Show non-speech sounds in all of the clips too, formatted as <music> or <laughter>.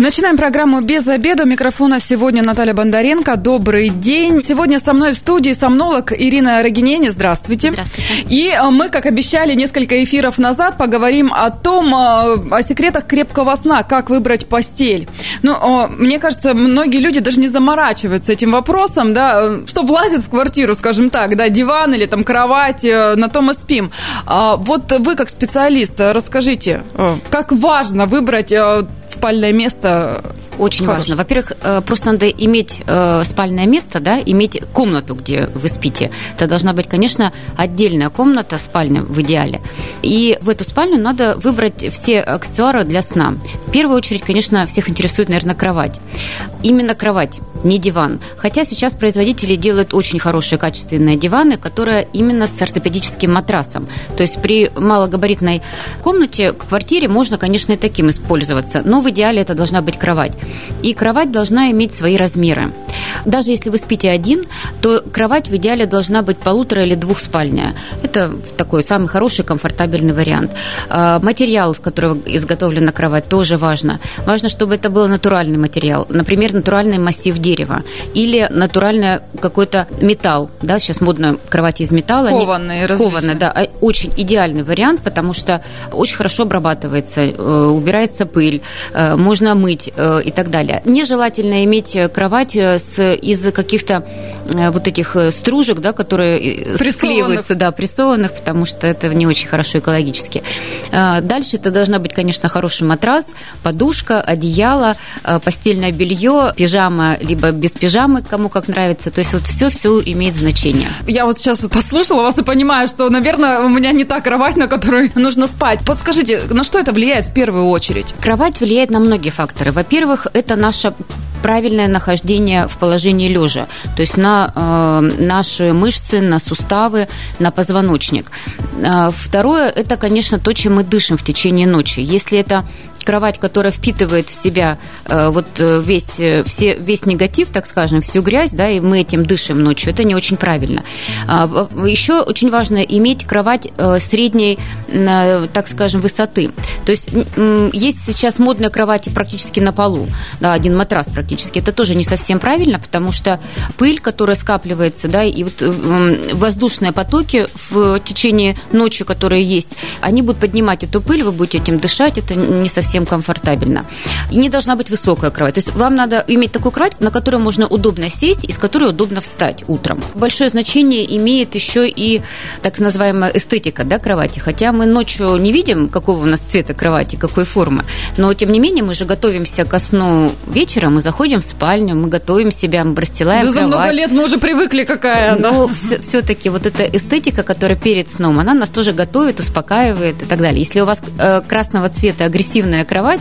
Начинаем программу «Без обеда». У микрофона сегодня Наталья Бондаренко. Добрый день. Сегодня со мной в студии сомнолог Ирина Рогинени. Здравствуйте. Здравствуйте. И э, мы, как обещали несколько эфиров назад, поговорим о том, э, о секретах крепкого сна, как выбрать постель. Ну, мне кажется, многие люди даже не заморачиваются этим вопросом, да, что влазит в квартиру, скажем так, да, диван или там кровать, э, на том и спим. А вот вы, как специалист, расскажите, как важно выбрать спальное место это очень Хорош. важно. Во-первых, э, просто надо иметь э, спальное место, да, иметь комнату, где вы спите. Это должна быть, конечно, отдельная комната, спальня в идеале. И в эту спальню надо выбрать все аксессуары для сна. В первую очередь, конечно, всех интересует, наверное, кровать. Именно кровать, не диван. Хотя сейчас производители делают очень хорошие качественные диваны, которые именно с ортопедическим матрасом. То есть при малогабаритной комнате, квартире можно, конечно, и таким использоваться. Но в идеале это должна быть кровать. И кровать должна иметь свои размеры. Даже если вы спите один, то кровать в идеале должна быть полутора или двухспальная. Это такой самый хороший, комфортабельный вариант. А, материал, из которого изготовлена кровать, тоже важно. Важно, чтобы это был натуральный материал. Например, натуральный массив дерева или натуральный какой-то металл. Да, сейчас модно кровати из металла. Кованные, Кованые, да. А, очень идеальный вариант, потому что очень хорошо обрабатывается, э, убирается пыль, э, можно мыть э, и так далее. Нежелательно иметь кровать с, из каких-то э, вот этих э, стружек, да, которые склеиваются, да, прессованных, потому что это не очень хорошо экологически. А, дальше это должна быть, конечно, хороший матрас, подушка, одеяло, э, постельное белье, пижама, либо без пижамы, кому как нравится. То есть вот все-все имеет значение. Я вот сейчас вот послушала вас и понимаю, что, наверное, у меня не та кровать, на которой нужно спать. Подскажите, на что это влияет в первую очередь? Кровать влияет на многие факторы. Во-первых, это наша правильное нахождение в положении лежа, то есть на э, наши мышцы, на суставы, на позвоночник. Э, второе, это, конечно, то, чем мы дышим в течение ночи. Если это кровать, которая впитывает в себя э, вот э, весь, э, все, весь негатив, так скажем, всю грязь, да, и мы этим дышим ночью, это не очень правильно. А, еще очень важно иметь кровать средней, так скажем, высоты. То есть есть сейчас модные кровати практически на полу, да, один матрас практически. Это тоже не совсем правильно, потому что пыль, которая скапливается, да, и вот воздушные потоки в течение ночи, которые есть, они будут поднимать эту пыль, вы будете этим дышать, это не совсем совсем комфортабельно. И не должна быть высокая кровать. То есть вам надо иметь такую кровать, на которую можно удобно сесть и с которой удобно встать утром. Большое значение имеет еще и так называемая эстетика да, кровати. Хотя мы ночью не видим, какого у нас цвета кровати, какой формы. Но, тем не менее, мы же готовимся ко сну вечером, мы заходим в спальню, мы готовим себя, мы расстилаем да кровать. за много лет мы уже привыкли, какая она. Но все-таки вот эта эстетика, которая перед сном, она нас тоже готовит, успокаивает и так далее. Если у вас э, красного цвета агрессивная огромная кровать,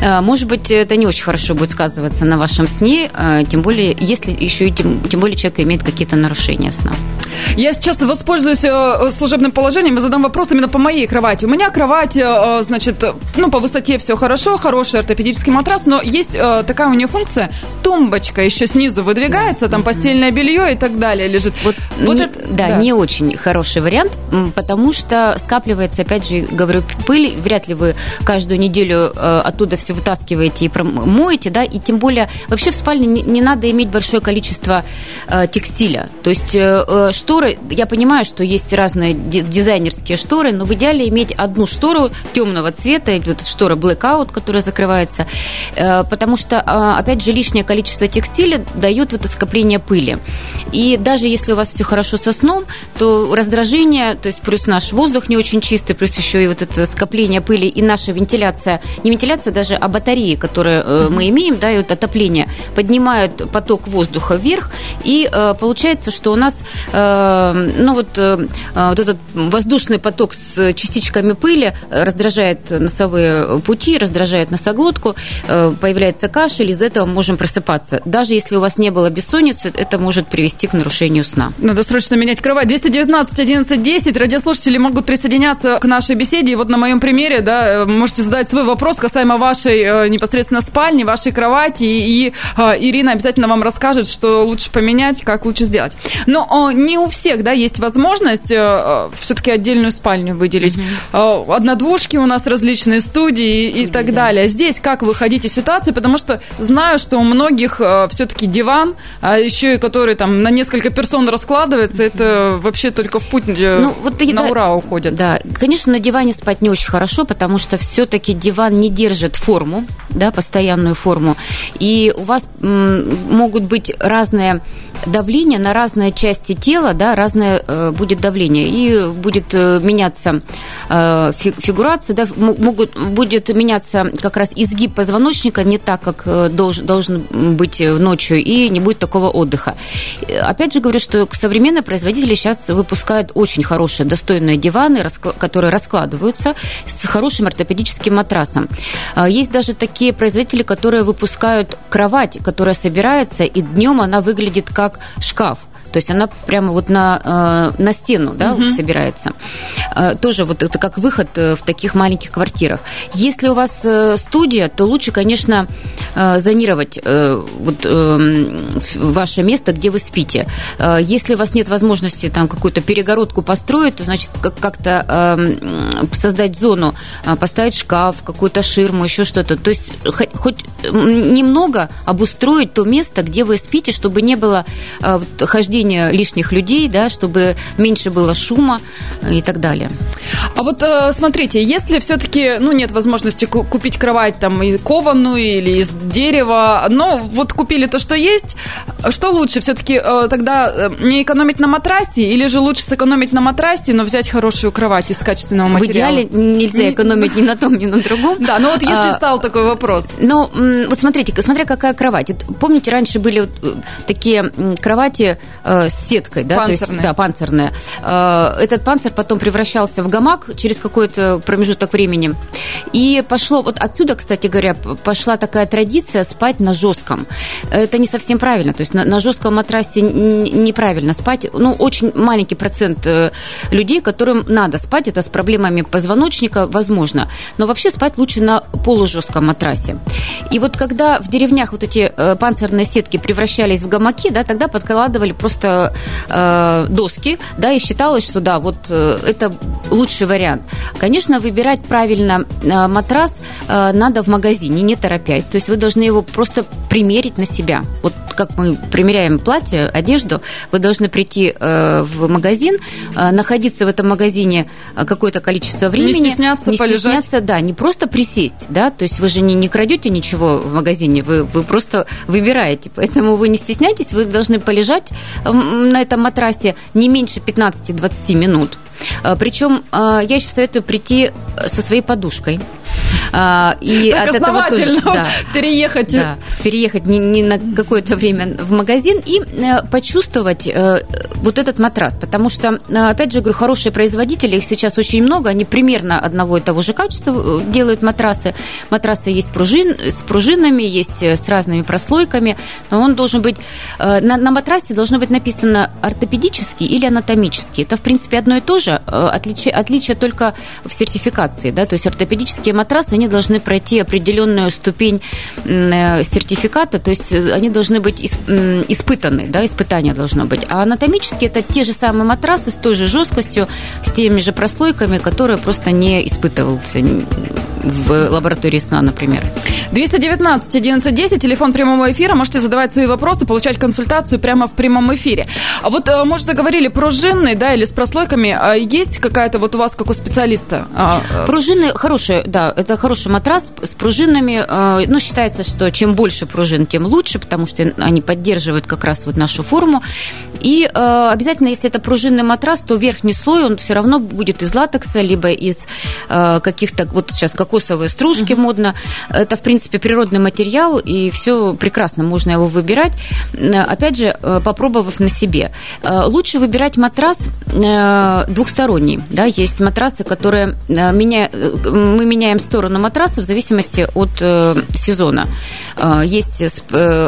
э, может быть, это не очень хорошо будет сказываться на вашем сне, э, тем более, если еще и тем, тем более человек имеет какие-то нарушения сна. Я сейчас воспользуюсь э, служебным положением и задам вопрос именно по моей кровати. У меня кровать, значит, ну, по высоте все хорошо, хороший ортопедический матрас, но есть такая у нее функция, тумбочка еще снизу выдвигается, там постельное белье и так далее лежит. Вот, вот не, это, да, да, не очень хороший вариант, потому что скапливается, опять же, говорю, пыль, вряд ли вы каждую неделю неделю э, оттуда все вытаскиваете и моете, да, и тем более вообще в спальне не, надо иметь большое количество э, текстиля. То есть э, шторы, я понимаю, что есть разные дизайнерские шторы, но в идеале иметь одну штору темного цвета, или вот штора blackout, которая закрывается, потому что, э, опять же, лишнее количество текстиля дает это скопление пыли. И даже если у вас все хорошо со сном, то раздражение, то есть плюс наш воздух не очень чистый, плюс еще и вот это скопление пыли и наша вентиляция не вентиляция даже, а батареи, которые э, мы имеем, да, и вот отопление, поднимают поток воздуха вверх, и э, получается, что у нас, э, ну вот, э, вот этот воздушный поток с частичками пыли раздражает носовые пути, раздражает носоглотку, э, появляется кашель, из этого мы можем просыпаться. Даже если у вас не было бессонницы, это может привести к нарушению сна. Надо срочно менять кровать. 219 11 10. Радиослушатели могут присоединяться к нашей беседе. И вот на моем примере, да, э, можете задать свой вопрос касаемо вашей вашей непосредственно спальни, вашей кровати, и Ирина обязательно вам расскажет, что лучше поменять, как лучше сделать. Но не у всех, да, есть возможность все-таки отдельную спальню выделить. Mm-hmm. Однодвушки у нас различные студии, студии и так да. далее. Здесь как выходить из ситуации, потому что знаю, что у многих все-таки диван, а еще и который там на несколько персон раскладывается, это вообще только в путь ну, вот, на да, ура уходят. Да, конечно, на диване спать не очень хорошо, потому что все-таки диван не держит форму, да, постоянную форму, и у вас могут быть разные давление на разные части тела, да, разное э, будет давление, и будет э, меняться э, фигурация, да, могут, будет меняться как раз изгиб позвоночника не так, как э, долж, должен быть ночью, и не будет такого отдыха. Опять же говорю, что современные производители сейчас выпускают очень хорошие, достойные диваны, которые раскладываются с хорошим ортопедическим матрасом. Есть даже такие производители, которые выпускают кровать, которая собирается, и днем она выглядит как шкаф. То есть она прямо вот на, э, на стену да, угу. собирается. Э, тоже вот это как выход э, в таких маленьких квартирах. Если у вас студия, то лучше, конечно, зонировать вот ваше место, где вы спите. Если у вас нет возможности там какую-то перегородку построить, то значит как-то создать зону, поставить шкаф, какую-то ширму, еще что-то. То есть хоть немного обустроить то место, где вы спите, чтобы не было хождения привлечение лишних людей, да, чтобы меньше было шума и так далее. А вот э, смотрите, если все-таки ну, нет возможности купить кровать там и кованую или из дерева, но вот купили то, что есть, что лучше все-таки э, тогда э, не экономить на матрасе или же лучше сэкономить на матрасе, но взять хорошую кровать из качественного материала? В идеале нельзя экономить ни на том, ни на другом. Да, но вот если а, стал такой вопрос. Ну, вот смотрите, смотря какая кровать. Помните, раньше были такие кровати с сеткой, да, панцирная. То есть, да, панцирная. Этот панцирь потом превращался в гамак через какой-то промежуток времени. И пошло, вот отсюда, кстати говоря, пошла такая традиция спать на жестком. Это не совсем правильно. То есть на, на жестком матрасе неправильно спать. Ну, очень маленький процент э, людей, которым надо спать, это с проблемами позвоночника, возможно. Но вообще спать лучше на полужестком матрасе. И вот когда в деревнях вот эти э, панцирные сетки превращались в гамаки, да, тогда подкладывали просто э, доски, да, и считалось, что да, вот э, это лучший вариант. Конечно, выбирать правильно э, матрас э, надо в магазине, не торопясь. То есть вы должны его просто примерить на себя. Вот как мы примеряем платье, одежду, вы должны прийти э, в магазин, находиться в этом магазине какое-то количество времени. Не стесняться, не полежать. стесняться, да, не просто присесть, да, то есть вы же не, не крадете ничего в магазине, вы, вы просто выбираете. Поэтому вы не стесняйтесь, вы должны полежать на этом матрасе не меньше 15-20 минут. Причем я еще советую прийти со своей подушкой. А, и так от этого тоже, да, <laughs> переехать. Да, переехать не, не на какое-то время в магазин и э, почувствовать э, вот этот матрас. Потому что, э, опять же, говорю, хорошие производители, их сейчас очень много, они примерно одного и того же качества делают матрасы. Матрасы есть пружин, с пружинами, есть с разными прослойками, но он должен быть... На, на матрасе должно быть написано ортопедический или анатомический. Это, в принципе, одно и то же, отличие, отличие только в сертификации, да, то есть ортопедические матрасы, они должны пройти определенную ступень э, сертификата, то есть э, они должны быть испытаны, да, испытание должно быть. А анатомические это те же самые матрасы с той же жесткостью, с теми же прослойками, которые просто не испытывался в лаборатории сна, например. 219 1110, телефон прямого эфира. Можете задавать свои вопросы, получать консультацию прямо в прямом эфире. А вот, э, может, заговорили пружинный, да, или с прослойками. А есть какая-то вот у вас, как у специалиста? А, Пружины хорошие, да, это хороший матрас с пружинами. Э, ну, считается, что чем больше пружин, тем лучше, потому что они поддерживают как раз вот нашу форму. И э, обязательно, если это пружинный матрас, то верхний слой, он все равно будет из латекса, либо из э, каких-то, вот сейчас кокосовые стружки uh-huh. модно. Это, в принципе, природный материал, и все прекрасно, можно его выбирать. Опять же, э, попробовав на себе. Э, лучше выбирать матрас э, двухсторонний. Да? Есть матрасы, которые меня, мы меняем сторону матраса в зависимости от сезона. Есть с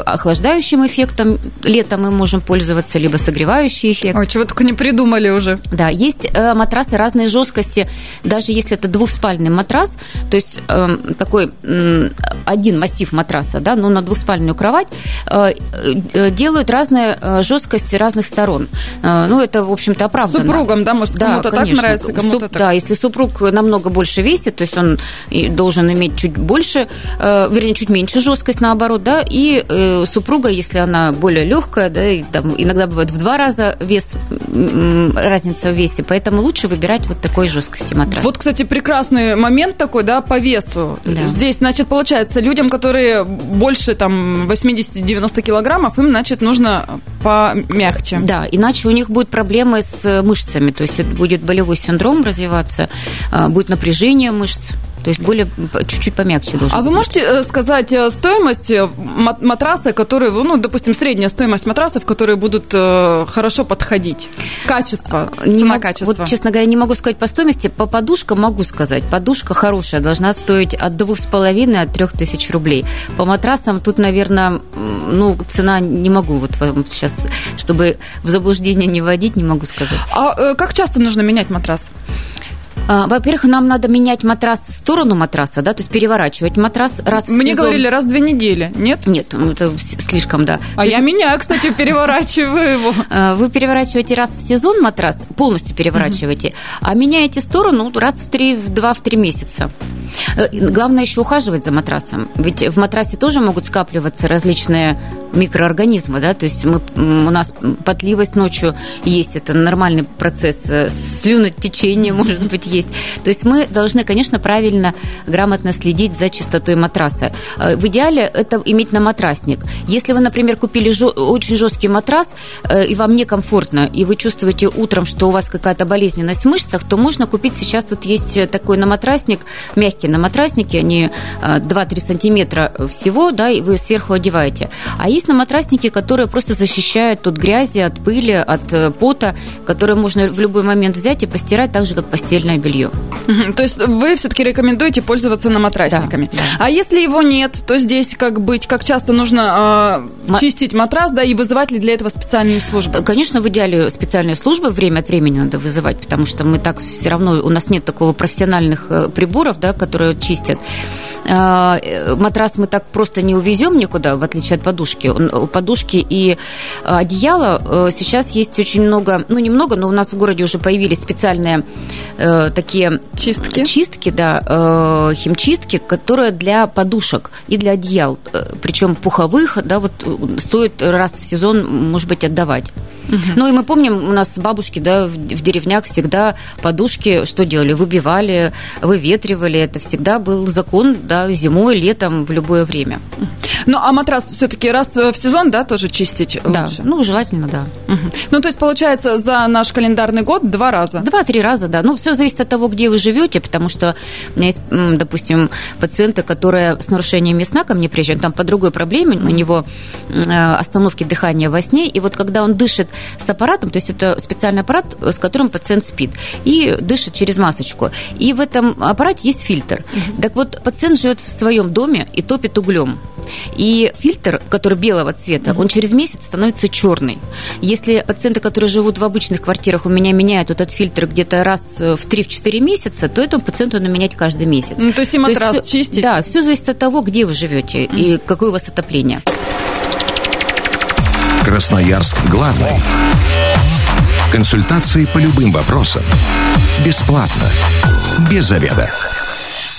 охлаждающим эффектом, летом мы можем пользоваться, либо теплосогревающий эффект. Ой, чего только не придумали уже. Да, есть матрасы разной жесткости, даже если это двухспальный матрас, то есть э, такой э, один массив матраса, да, но на двухспальную кровать, э, э, делают разные э, жесткости разных сторон. Э, ну, это, в общем-то, оправданно. Супругом, да, может, кому-то да, так нравится, кому-то Суп, так. Да, если супруг намного больше весит, то есть он должен иметь чуть больше, э, вернее, чуть меньше жесткость, наоборот, да, и э, супруга, если она более легкая, да, и там иногда бывает в два раза вес, разница в весе, поэтому лучше выбирать вот такой жесткости матрас. Вот, кстати, прекрасный момент такой, да, по весу. Да. Здесь, значит, получается, людям, которые больше там 80-90 килограммов, им, значит, нужно помягче. Да, иначе у них будут проблемы с мышцами, то есть будет болевой синдром развиваться, а, будет напряжение мышц. То есть более чуть-чуть помягче должен А вы можете э, сказать э, стоимость э, матраса, которые, ну, допустим, средняя стоимость матрасов, которые будут хорошо подходить? Качество, цена-качество. Вот, честно говоря, не могу сказать по стоимости. По подушкам могу сказать. Подушка хорошая, должна стоить от двух с половиной, от трех тысяч рублей. По матрасам тут, наверное, ну, цена не могу вот сейчас, чтобы в заблуждение не вводить, не могу сказать. А как часто нужно менять матрас? А, во-первых, нам надо менять матрас в сторону матраса, да, то есть переворачивать матрас раз в Мне говорили, раз в две недели, нет? Нет, ну, это слишком, да. А то я есть... меняю, кстати, переворачиваю его. <laughs> А, вы переворачиваете раз в сезон матрас, полностью переворачиваете, а меняете сторону раз в три, в два, в три месяца. Э, главное еще ухаживать за матрасом. Ведь в матрасе тоже могут скапливаться различные микроорганизмы, да, то есть мы, у нас потливость ночью есть, это нормальный процесс, э, слюнотечение, <laughs> может быть, есть. То есть мы должны, конечно, правильно, грамотно следить за чистотой матраса. Э, в идеале это иметь на матрасник. Если вы, например, купили жё- очень жесткий матрас, и вам некомфортно, и вы чувствуете утром, что у вас какая-то болезненность в мышцах, то можно купить сейчас вот есть такой наматрасник мягкий, мягкие на матрасники, они 2-3 э, сантиметра всего, да, и вы сверху одеваете. А есть на матрасники, которые просто защищают от грязи, от пыли, от э, пота, которые можно в любой момент взять и постирать так же, как постельное белье. То есть вы все-таки рекомендуете пользоваться на матрасниками. Да, да. А если его нет, то здесь как быть, как часто нужно э, чистить матрас, да, и вызывать ли для этого специальные службы? Конечно, в идеале специальные службы время от времени надо вызывать, потому что мы так все равно, у нас нет такого профессиональных э, приборов, да, которые чистят. А, матрас мы так просто не увезем никуда, в отличие от подушки. Подушки и одеяло э, сейчас есть очень много, ну немного, но у нас в городе уже появились специальные э, такие чистки, чистки да, э, химчистки, которые для подушек и для одеял, причем пуховых, да, вот стоит раз в сезон, может быть, отдавать. Ну и мы помним, у нас бабушки, да, в, в деревнях всегда подушки что делали? Выбивали, выветривали. Это всегда был закон, да, зимой, летом, в любое время. Ну, а матрас все-таки раз в сезон, да, тоже чистить да. лучше? ну, желательно, да. Угу. Ну, то есть, получается, за наш календарный год два раза? Два-три раза, да. Ну, все зависит от того, где вы живете, потому что у меня есть, допустим, пациенты, которые с нарушениями сна ко мне приезжают, там по другой проблеме, у него э, остановки дыхания во сне, и вот когда он дышит с аппаратом, то есть это специальный аппарат, с которым пациент спит, и дышит через масочку. И в этом аппарате есть фильтр. Угу. Так вот, пациент живет в своем доме и топит углем. И фильтр, который белого цвета, он через месяц становится черный. Если пациенты, которые живут в обычных квартирах, у меня меняют этот фильтр где-то раз в 3-4 месяца, то этому пациенту надо менять каждый месяц. Ну, то есть и матрас есть, чистить? Да, все зависит от того, где вы живете и какое у вас отопление. Красноярск главный. Консультации по любым вопросам. Бесплатно. Без заведа.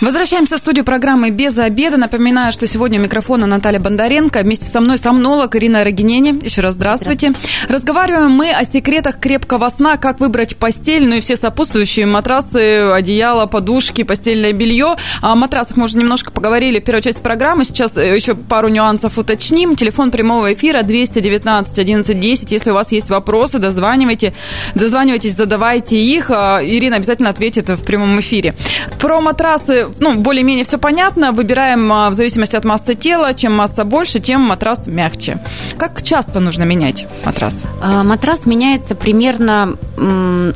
Возвращаемся в студию программы «Без обеда». Напоминаю, что сегодня у микрофона Наталья Бондаренко. Вместе со мной сомнолог Ирина Рогинени. Еще раз здравствуйте. здравствуйте. Разговариваем мы о секретах крепкого сна, как выбрать постель, ну и все сопутствующие матрасы, одеяло, подушки, постельное белье. О матрасах мы уже немножко поговорили в первой части программы. Сейчас э, еще пару нюансов уточним. Телефон прямого эфира 219 11 10. Если у вас есть вопросы, дозванивайте. Дозванивайтесь, задавайте их. А Ирина обязательно ответит в прямом эфире. Про матрасы ну, более-менее все понятно. Выбираем а, в зависимости от массы тела. Чем масса больше, тем матрас мягче. Как часто нужно менять матрас? А, матрас меняется примерно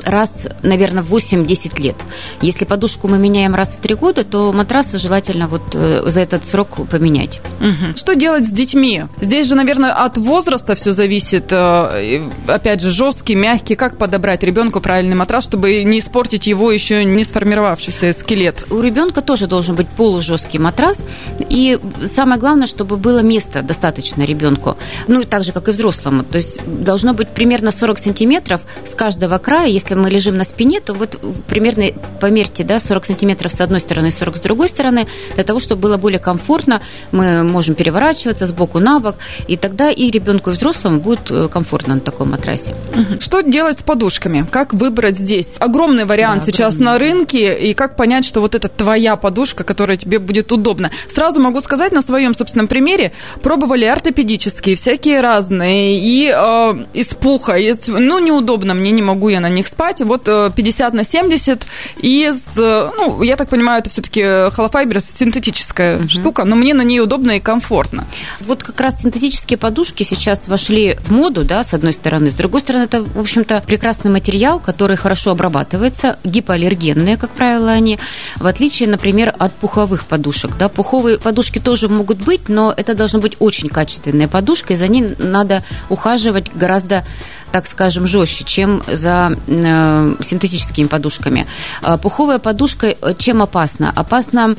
раз, наверное, 8-10 лет. Если подушку мы меняем раз в 3 года, то матрасы желательно вот э, за этот срок поменять. Угу. Что делать с детьми? Здесь же, наверное, от возраста все зависит. Э, опять же, жесткий, мягкий. Как подобрать ребенку правильный матрас, чтобы не испортить его еще не сформировавшийся скелет? У ребенка тоже должен быть полужесткий матрас. И самое главное, чтобы было место достаточно ребенку. Ну, и так же, как и взрослому. То есть должно быть примерно 40 сантиметров с каждого края. Если мы лежим на спине, то вот примерно, померьте, да, 40 сантиметров с одной стороны, 40 с другой стороны, для того, чтобы было более комфортно. Мы можем переворачиваться с боку на бок, и тогда и ребенку, и взрослому будет э, комфортно на таком матрасе. Что делать с подушками? Как выбрать здесь? Огромный вариант да, сейчас огромный. на рынке, и как понять, что вот это твоя подушка, которая тебе будет удобна? Сразу могу сказать на своем собственном примере, пробовали ортопедические, всякие разные, и э, из пуха, и, ну, неудобно мне, не могу я на них спать. Вот 50 э, на 70 из, э, ну, я так понимаю, это все-таки холофайбер, синтетическая угу. штука, но мне на ней удобно и комфортно. Вот как раз синтетические подушки сейчас вошли в моду, да, с одной стороны. С другой стороны, это, в общем-то, прекрасный материал, который хорошо обрабатывается, гипоаллергенные, как правило, они, в отличие, например, от пуховых подушек. Да, пуховые подушки тоже могут быть, но это должна быть очень качественная подушка, и за ней надо ухаживать гораздо так скажем, жестче, чем за э, синтетическими подушками. А пуховая подушка э, чем опасна? Опасна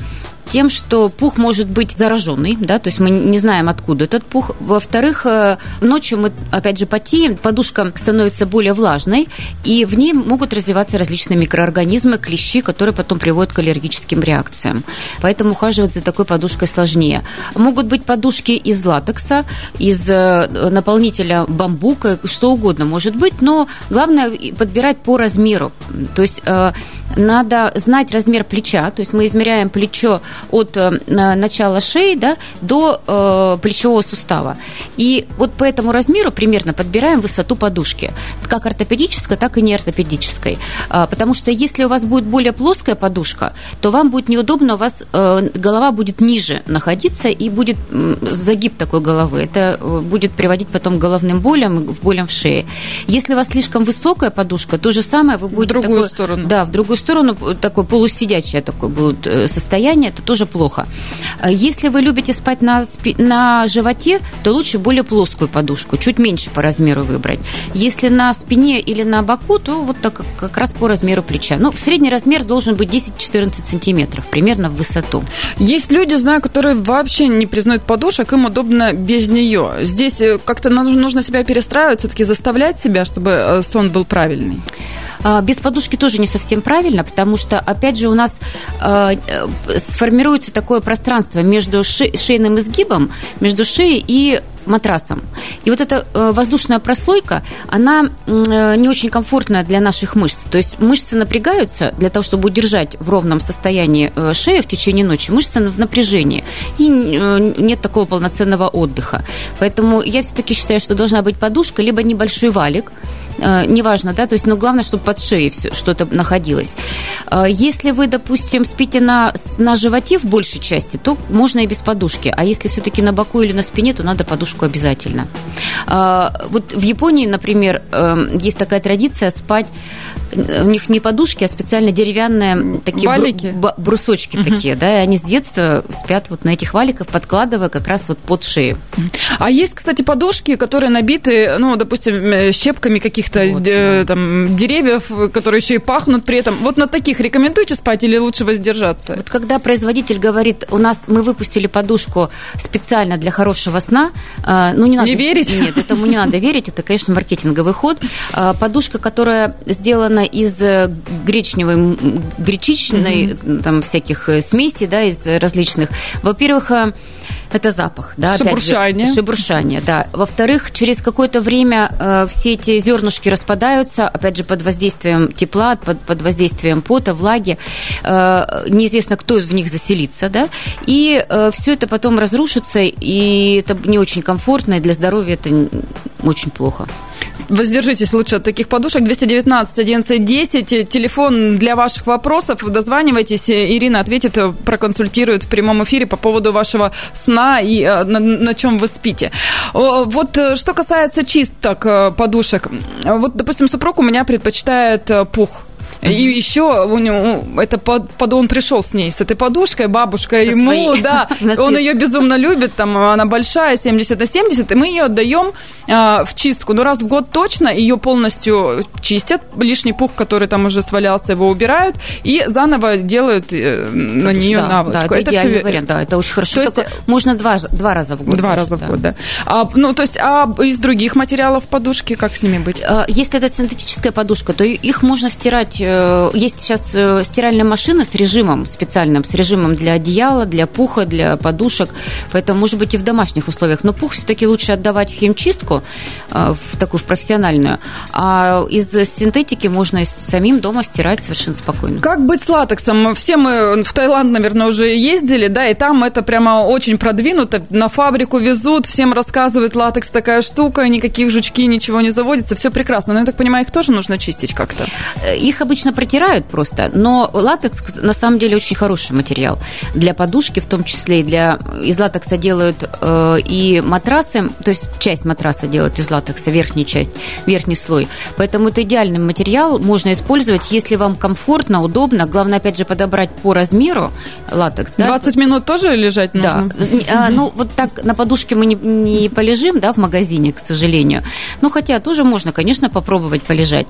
тем, что пух может быть зараженный, да, то есть мы не знаем, откуда этот пух. Во-вторых, э, ночью мы, опять же, потеем, подушка становится более влажной, и в ней могут развиваться различные микроорганизмы, клещи, которые потом приводят к аллергическим реакциям. Поэтому ухаживать за такой подушкой сложнее. Могут быть подушки из латекса, из э, наполнителя бамбука, что угодно может быть, но главное подбирать по размеру. То есть э, надо знать размер плеча, то есть мы измеряем плечо от э, начала шеи да, до э, плечевого сустава. И вот по этому размеру примерно подбираем высоту подушки, как ортопедической, так и не ортопедической. А, потому что если у вас будет более плоская подушка, то вам будет неудобно, у вас э, голова будет ниже находиться и будет загиб такой головы. Это э, будет приводить потом к головным болям, к болям в шее. Если у вас слишком высокая подушка, то же самое вы будете... В другую такой, сторону. Да, в другую сторону, такое полусидячее такое будет э, состояние, это тоже плохо. А если вы любите спать на, на животе, то лучше более плоскую подушку, чуть меньше по размеру выбрать. Если на спине или на боку, то вот так как раз по размеру плеча. Ну, средний размер должен быть 10-14 сантиметров, примерно в высоту. Есть люди, знаю, которые вообще не признают подушек, им удобно без нее. Здесь э, как-то нужно себя перестраивать, все-таки заставлять себя, чтобы э, сон был правильный. А, без подушки тоже не совсем правильно, потому что, опять же, у нас а, э, сформируется такое пространство между шейным изгибом, между шеей и матрасом. И вот эта э, воздушная прослойка, она э, не очень комфортная для наших мышц. То есть мышцы напрягаются для того, чтобы удержать в ровном состоянии шею в течение ночи. Мышцы в напряжении. И нет такого полноценного отдыха. Поэтому я все-таки считаю, что должна быть подушка, либо небольшой валик, неважно, да, то есть, но главное, чтобы под шеей все, что-то находилось. Э, если вы, допустим, спите на, на животе в большей части, то можно и без подушки, а если все-таки на боку или на спине, то надо подушку обязательно. Э, вот в Японии, например, есть такая традиция спать у них не подушки, а специально деревянные такие Валики? Бру- брусочки угу. такие, да, и они с детства спят вот на этих валиках, подкладывая как раз вот под шею. А есть, кстати, подушки, которые набиты, ну, допустим, щепками каких-то вот, э, да. там деревьев, которые еще и пахнут при этом. Вот на таких рекомендуете спать или лучше воздержаться? Вот когда производитель говорит, у нас мы выпустили подушку специально для хорошего сна, э, ну не надо. Не верить? Нет, этому не надо верить, это, конечно, маркетинговый ход. Э, подушка, которая сделана из э, гречневой, гречичной, mm-hmm. там всяких э, смесей, да, из различных. Во-первых, э, это запах, да, шебуршание. Же, шебуршание, да. Во-вторых, через какое-то время э, все эти зернышки распадаются, опять же, под воздействием тепла, под, под воздействием пота, влаги. Э, неизвестно, кто в них заселится, да. И э, все это потом разрушится, и это не очень комфортно, и для здоровья это очень плохо. Воздержитесь лучше от таких подушек. 219 11 10. Телефон для ваших вопросов. Дозванивайтесь. Ирина ответит, проконсультирует в прямом эфире по поводу вашего сна и э, на, на чем вы спите. Вот э, что касается чисток э, подушек. Вот, допустим, супруг у меня предпочитает пух и еще у него, это под, под, он пришел с ней, с этой подушкой, бабушка Со ему, своей. да, <laughs> он ее безумно любит, там она большая, 70 на 70, и мы ее отдаем а, в чистку. Но раз в год точно ее полностью чистят, лишний пух, который там уже свалялся, его убирают, и заново делают э, на нее да, наволочку. Да, это, это идеальный все... вариант, да, это очень хорошо. То есть, Только можно два, два раза в год. Два раза да. в год, да. А, ну, то есть, а из других материалов подушки, как с ними быть? А, если это синтетическая подушка, то их можно стирать э, Э, есть сейчас э, стиральная машина с режимом специальным, с режимом для одеяла, для пуха, для подушек, поэтому, может быть, и в домашних условиях. Но пух все-таки лучше отдавать в химчистку, э, в такую в профессиональную, а из синтетики можно и самим дома стирать совершенно спокойно. Как быть с латексом? Все мы в Таиланд, наверное, уже ездили, да, и там это прямо очень продвинуто, на фабрику везут, всем рассказывают, латекс такая штука, никаких жучки, ничего не заводится, все прекрасно. Но я так понимаю, их тоже нужно чистить как-то? Их обычно обычно протирают просто, но латекс на самом деле очень хороший материал. Для подушки в том числе, и для, из латекса делают э, и матрасы, то есть часть матраса делают из латекса, верхняя часть, верхний слой. Поэтому это идеальный материал, можно использовать, если вам комфортно, удобно. Главное, опять же, подобрать по размеру латекс. Да? 20 минут тоже лежать нужно? Да. А, ну, вот так на подушке мы не, не полежим, да, в магазине, к сожалению. Ну, хотя тоже можно, конечно, попробовать полежать.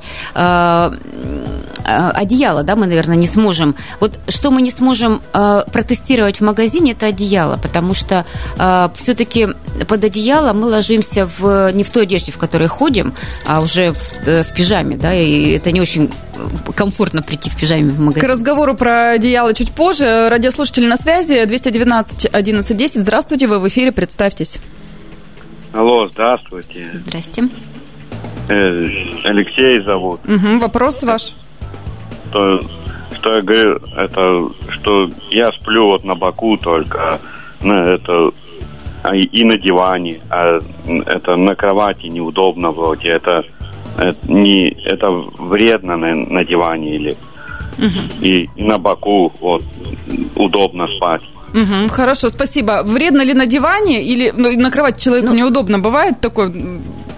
Э, одеяло, да, мы, наверное, не сможем. Вот что мы не сможем э, протестировать в магазине, это одеяло, потому что э, все-таки под одеяло мы ложимся в, не в той одежде, в которой ходим, а уже в, в пижаме, да, и это не очень комфортно прийти в пижаме в магазин. К разговору про одеяло чуть позже. Радиослушатели на связи 219 11 10. Здравствуйте, вы в эфире, представьтесь. Алло, здравствуйте. Здрасте. Алексей зовут. Угу, вопрос ваш что, что я говорю, это, что я сплю вот на боку только, на это, а и на диване, а это на кровати неудобно вроде, это, это не, это вредно на, на диване или угу. и, и на боку вот удобно спать. Угу, хорошо, спасибо. Вредно ли на диване или ну, на кровати человеку ну, неудобно бывает такое?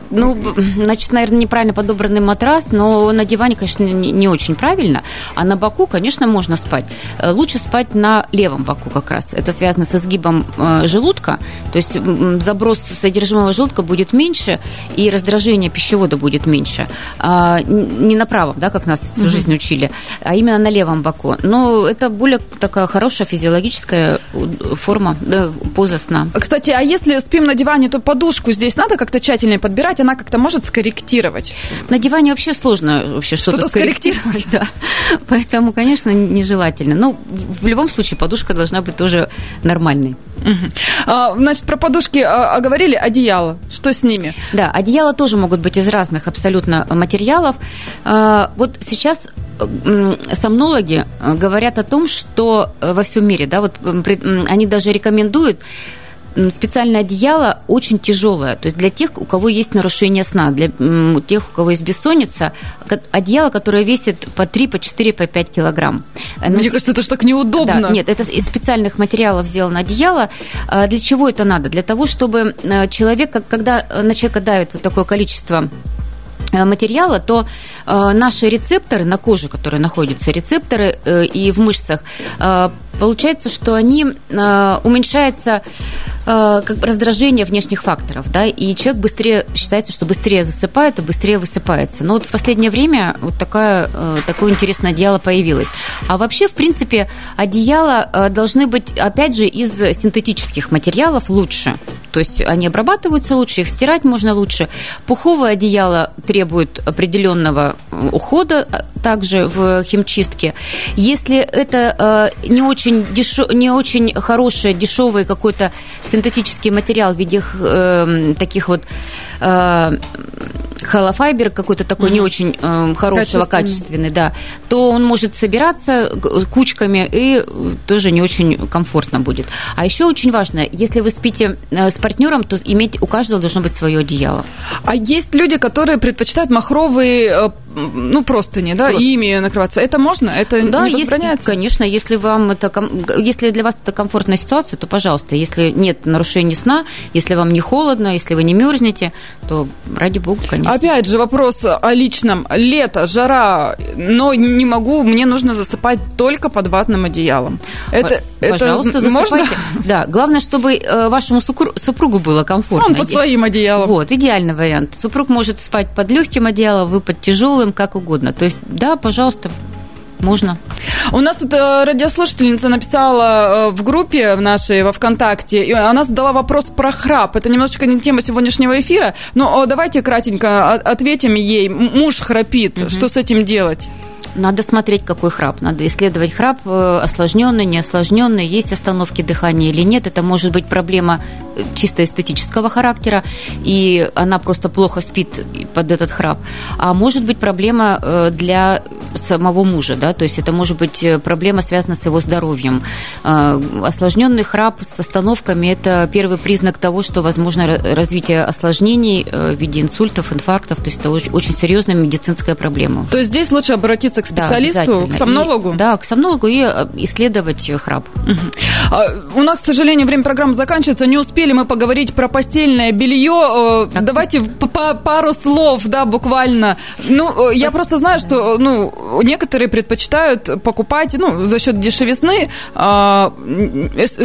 Ну, значит, наверное, неправильно подобранный матрас, но на диване, конечно, не, не очень правильно. А на боку, конечно, можно спать. Э, лучше спать на левом боку как раз. Это связано со сгибом э, желудка. То есть заброс содержимого желудка будет меньше, и раздражение пищевода будет меньше. А, не на правом, да, как нас всю жизнь учили, а именно на левом боку. Но это более такая хорошая физиологическая форма, да, поза сна. Кстати, а если спим на диване, то подушку здесь надо как-то тщательнее подбирать? Кровать, она как-то может скорректировать? На диване вообще сложно вообще что-то, что скорректировать. <laughs> Да. Поэтому, конечно, нежелательно. Но в любом случае подушка должна быть тоже нормальной. А, значит, про подушки а, а, говорили, одеяло. Что с ними? Да, одеяла тоже могут быть из разных абсолютно материалов. А, вот сейчас сомнологи говорят о том, что во всем мире, да, вот они даже рекомендуют специальное одеяло очень тяжелое. То есть для тех, у кого есть нарушение сна, для тех, у кого есть бессонница, одеяло, которое весит по 3, по 4, по 5 килограмм. Мне Но... кажется, это ж так неудобно. Да, нет, это из специальных материалов сделано одеяло. А для чего это надо? Для того, чтобы э, человек, когда на человека давит вот такое количество э, материала, то э, наши рецепторы на коже, которые находятся, рецепторы э, и в мышцах, э, получается, что они э, уменьшаются э, как раздражение внешних факторов, да, и человек быстрее считается, что быстрее засыпает и быстрее высыпается. Но вот в последнее время вот такая, э, такое интересное одеяло появилось. А вообще, в принципе, одеяла э, должны быть, опять же, из синтетических материалов лучше. То есть они обрабатываются лучше, их стирать можно лучше. Пуховое одеяло требует определенного ухода э, также в химчистке. Если это э, не очень, дешев, не очень хороший, дешевый какой-то синтетический материал в виде э, таких вот э, холофайбер какой-то такой mm-hmm. не очень э, хорошего, качественный. качественный, да, то он может собираться кучками и тоже не очень комфортно будет. А еще очень важно, если вы спите э, с партнером, то иметь у каждого должно быть свое одеяло. А есть люди, которые предпочитают махровые ну, простыни, да, Просто. ими накрываться. Это можно? Это да, не если, конечно, если вам это, если для вас это комфортная ситуация, то пожалуйста. Если нет нарушений сна, если вам не холодно, если вы не мерзнете, то ради бога, конечно. Опять же вопрос о личном. Лето, жара, но не могу, мне нужно засыпать только под ватным одеялом. Это, Пожалуйста, это засыпайте. Можно? Да, главное, чтобы э, вашему супругу было комфортно. Он под своим одеялом. Вот, идеальный вариант. Супруг может спать под легким одеялом, вы под тяжелым, как угодно. То есть, да, пожалуйста, можно. У нас тут э, радиослушательница написала э, в группе в нашей во ВКонтакте, и она задала вопрос про храп. Это немножечко не тема сегодняшнего эфира, но давайте кратенько ответим ей. Муж храпит, угу. что с этим делать? Надо смотреть, какой храп. Надо исследовать храп, э, осложненный, неосложненный, есть остановки дыхания или нет. Это может быть проблема чисто эстетического характера, и она просто плохо спит под этот храп. А может быть проблема э, для самого мужа, да, то есть это может быть проблема, связана с его здоровьем. Осложненный храп с остановками – это первый признак того, что возможно развитие осложнений в виде инсультов, инфарктов, то есть это очень серьезная медицинская проблема. То есть здесь лучше обратиться к специалисту, да, к сомнологу? И, да, к сомнологу и э, исследовать храп. Угу. У нас, к сожалению, время программы заканчивается. Не успели мы поговорить про постельное белье. Так, Давайте по пару слов, да, буквально. Ну, я просто знаю, что ну, некоторые предпочитают покупать, ну, за счет дешевизны а,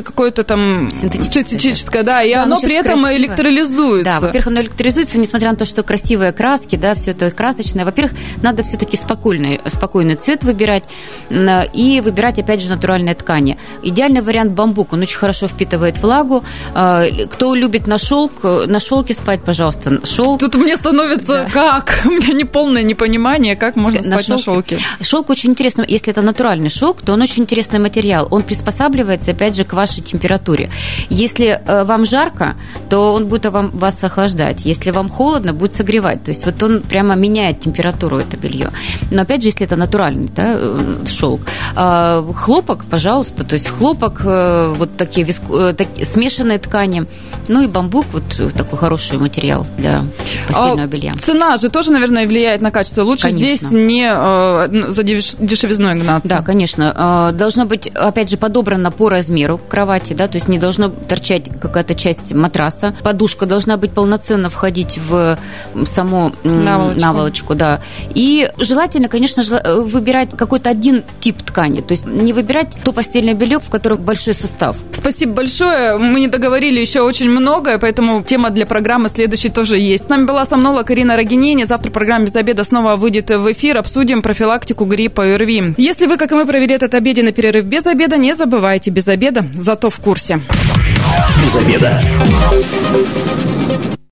какое-то там синтетическое, синтетическое да, и да, оно при этом красиво. электролизуется. Да, во-первых, оно электролизуется, несмотря на то, что красивые краски, да, все это красочное. Во-первых, надо все-таки спокойно спокойный цвет выбирать и выбирать, опять же, натуральные ткани. Идеальный вариант бамбук, он очень хорошо впитывает влагу. Кто любит на шелк, на шелке спать, пожалуйста. Шелк. Тут мне становится да. как? <laughs> У меня неполное непонимание, как можно на спать шелк. на шелке. Шелк очень интересно, если это натуральный шелк, то он очень интересный материал. Он приспосабливается, опять же, к вашей температуре. Если э, вам жарко, то он будет вам, вас охлаждать. Если вам холодно, будет согревать. То есть вот он прямо меняет температуру, это белье. Но опять же, если это натуральный да, э, шелк. А хлопок, пожалуйста, то есть хлопок, э, вот такие, виску, э, такие смешанные ткани, ну и бамбук, вот такой хороший материал для постельного а белья. Цена же тоже, наверное, влияет на качество. Лучше конечно. здесь не э, за дешевизной гнаться. Да, конечно. Должно быть, опять же, подобрано по размеру кровати, да, то есть не должно торчать какая-то часть матраса. Подушка должна быть полноценно входить в саму наволочку, наволочку да. И желательно, конечно, выбирать какой-то один тип ткани, то есть не выбирать то постельное белье, в котором большой состав. Спасибо большое. Мы не договорили еще очень многое, поэтому тема для программы следующей тоже есть. С нами была сомнолог Карина Рогинени. Завтра программа «Без обеда» снова выйдет в эфир. Обсудим профилактику гриппа и ОРВИ. Если вы, как и мы, провели этот обеденный перерыв без обеда, не забывайте без обеда, зато в курсе. Без обеда.